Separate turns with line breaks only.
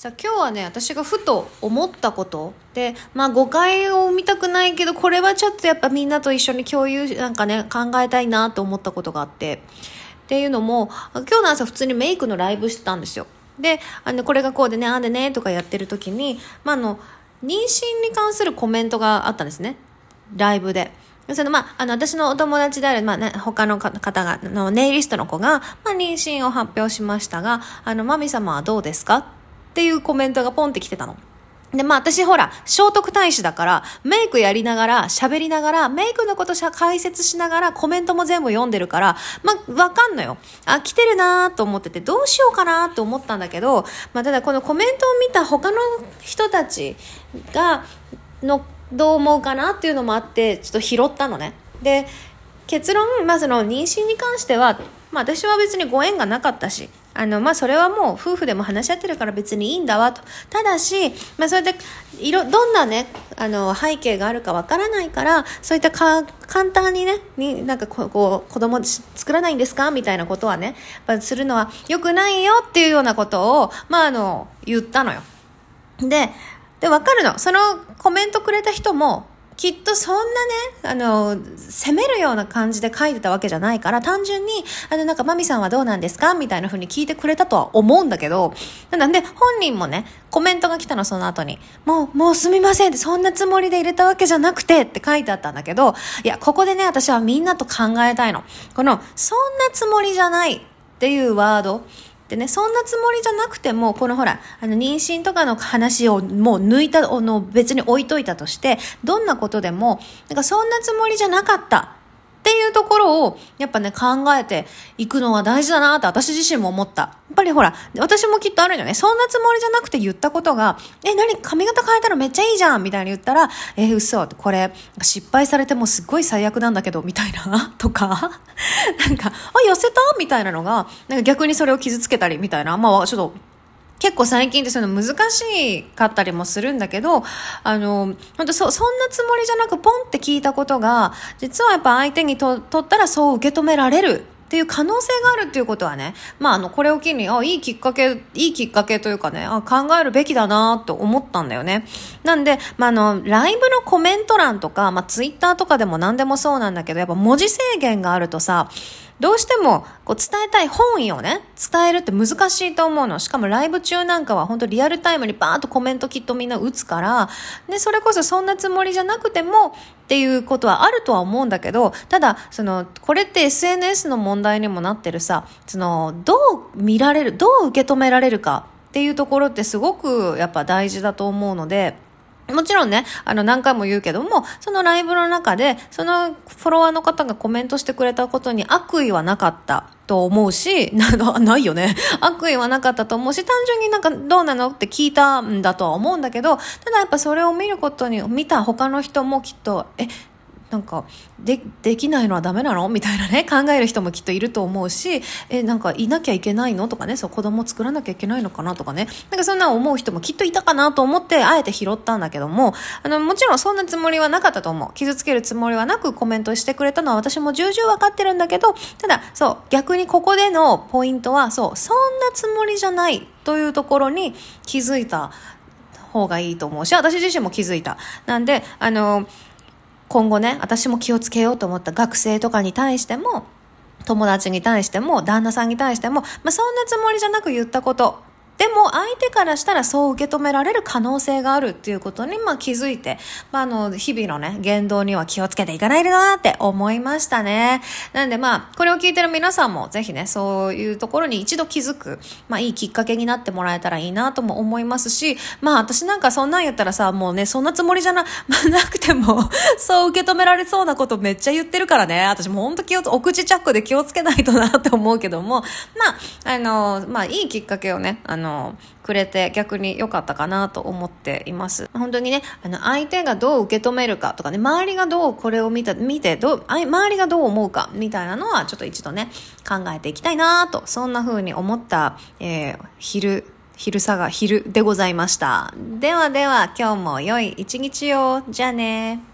さあ今日はね私がふと思ったことでまあ誤解を生みたくないけどこれはちょっとやっぱみんなと一緒に共有なんかね考えたいなと思ったことがあって。っていうのも今日の朝普通にメイクのライブしてたんですよ。であのこれがこうでねああでねとかやってる時に、まあ、あの妊娠に関するコメントがあったんですね。ライブで。そのまあ、あの、私のお友達である、まあね、他の方が、のネイリストの子が、まあ、妊娠を発表しましたが、あの、マミ様はどうですか？っていうコメントがポンってきてたの。で、まあ私ほら、聖徳太子だから、メイクやりながら、喋りながら、メイクのこと解説しながら、コメントも全部読んでるから、まあわかんのよ。あ、来てるなと思ってて、どうしようかなと思ったんだけど、まあただこのコメントを見た他の人たちが、の、どう思うかなっていうのもあって、ちょっと拾ったのね。で、結論、まあその妊娠に関しては、まあ私は別にご縁がなかったし、あの、まあ、それはもう夫婦でも話し合ってるから別にいいんだわと。ただし、まあ、それで、いろ、どんなね、あの、背景があるかわからないから、そういったか、簡単にね、に、なんかこう、こう子供作らないんですかみたいなことはね、やっぱするのは良くないよっていうようなことを、まあ、あの、言ったのよ。で、で、わかるの。そのコメントくれた人も、きっとそんなね、あの、責めるような感じで書いてたわけじゃないから、単純に、あの、なんか、マミさんはどうなんですか？みたいな風に聞いてくれたとは思うんだけど、なんで、本人もね、コメントが来たの、その後に。もう、もうすみませんって、そんなつもりで入れたわけじゃなくてって書いてあったんだけど、いや、ここでね、私はみんなと考えたいの。この、そんなつもりじゃないっていうワード。でね、そんなつもりじゃなくても、このほら、あの、妊娠とかの話をもう抜いた、の別に置いといたとして、どんなことでも、なんかそんなつもりじゃなかった。っていうところを、やっぱね、考えていくのは大事だなって私自身も思った。やっぱりほら、私もきっとあるよね。そんなつもりじゃなくて言ったことが、え、何髪型変えたらめっちゃいいじゃんみたいに言ったら、え嘘、これ、失敗されてもすっごい最悪なんだけど、みたいな、とか、なんか、あ、痩せた？みたいなのが、なんか逆にそれを傷つけたりみたいな、まあ、ちょっと、結構最近ってそういうの難しかったりもするんだけど、あの、本当そ、そんなつもりじゃなくポンって聞いたことが、実はやっぱ相手にと、とったらそう受け止められるっていう可能性があるっていうことはね、まあ、あの、これを機に、あ、いいきっかけ、いいきっかけというかね、あ考えるべきだなと思ったんだよね。なんで、まあ、あの、ライブのコメント欄とか、まあ、ツイッターとかでも何でもそうなんだけど、やっぱ文字制限があるとさ、どうしてもこう伝えたい本意をね、伝えるって難しいと思うの。しかもライブ中なんかは本当リアルタイムにバーッとコメントきっとみんな打つから、で、それこそそんなつもりじゃなくてもっていうことはあるとは思うんだけど、ただ、その、これって SNS の問題にもなってるさ、その、どう見られる、どう受け止められるかっていうところってすごくやっぱ大事だと思うので、もちろんね、あの何回も言うけども、そのライブの中で、そのフォロワーの方がコメントしてくれたことに悪意はなかった。と思うし、な、ないよね。悪意はなかったと思うし、単純になんかどうなのって聞いたんだとは思うんだけど、ただやっぱそれを見ることに、見た他の人もきっと、え、なんかでできないのはダメなの？みたいなね 考える人もきっといると思うしえなんかいなきゃいけないの？とかねそう子供作らなきゃいけないのかな？とかね。なんかそんな思う人もきっといたかなと思ってあえて拾ったんだけどもあのもちろんそんなつもりはなかったと思う。傷つけるつもりはなくコメントしてくれたのは私も重々分かってるんだけどただそう逆にここでのポイントはそうそんなつもりじゃないというところに気づいた方がいいと思うし私自身も気づいた。なんであの今後ね、私も気をつけようと思った学生とかに対しても、友達に対しても、旦那さんに対しても、まあ、そんなつもりじゃなく言ったこと。でも相手からしたらそう受け止められる可能性があるっていうことにまあ気づいて、まあ、あの、日々のね、言動には気をつけていかないとなって思いましたね。なんでまあ、これを聞いてる皆さんもぜひね、そういうところに一度気づく、まあいいきっかけになってもらえたらいいなとも思いますし、まあ私なんかそんなん言ったらさ、もうね、そんなつもりじゃな、まあ、なくても、そう受け止められそうなことめっちゃ言ってるからね、私も本当気を、お口チャックで気をつけないとなって思うけども、まあ、あの、まあいいきっかけをね、あの、のくれて逆に良かったかなと思っています。本当にねあの相手がどう受け止めるかとかね周りがどうこれを見た見てどう周りがどう思うかみたいなのはちょっと一度ね考えていきたいなとそんな風に思った、えー、昼昼さが昼でございました。ではでは今日も良い一日を。じゃあね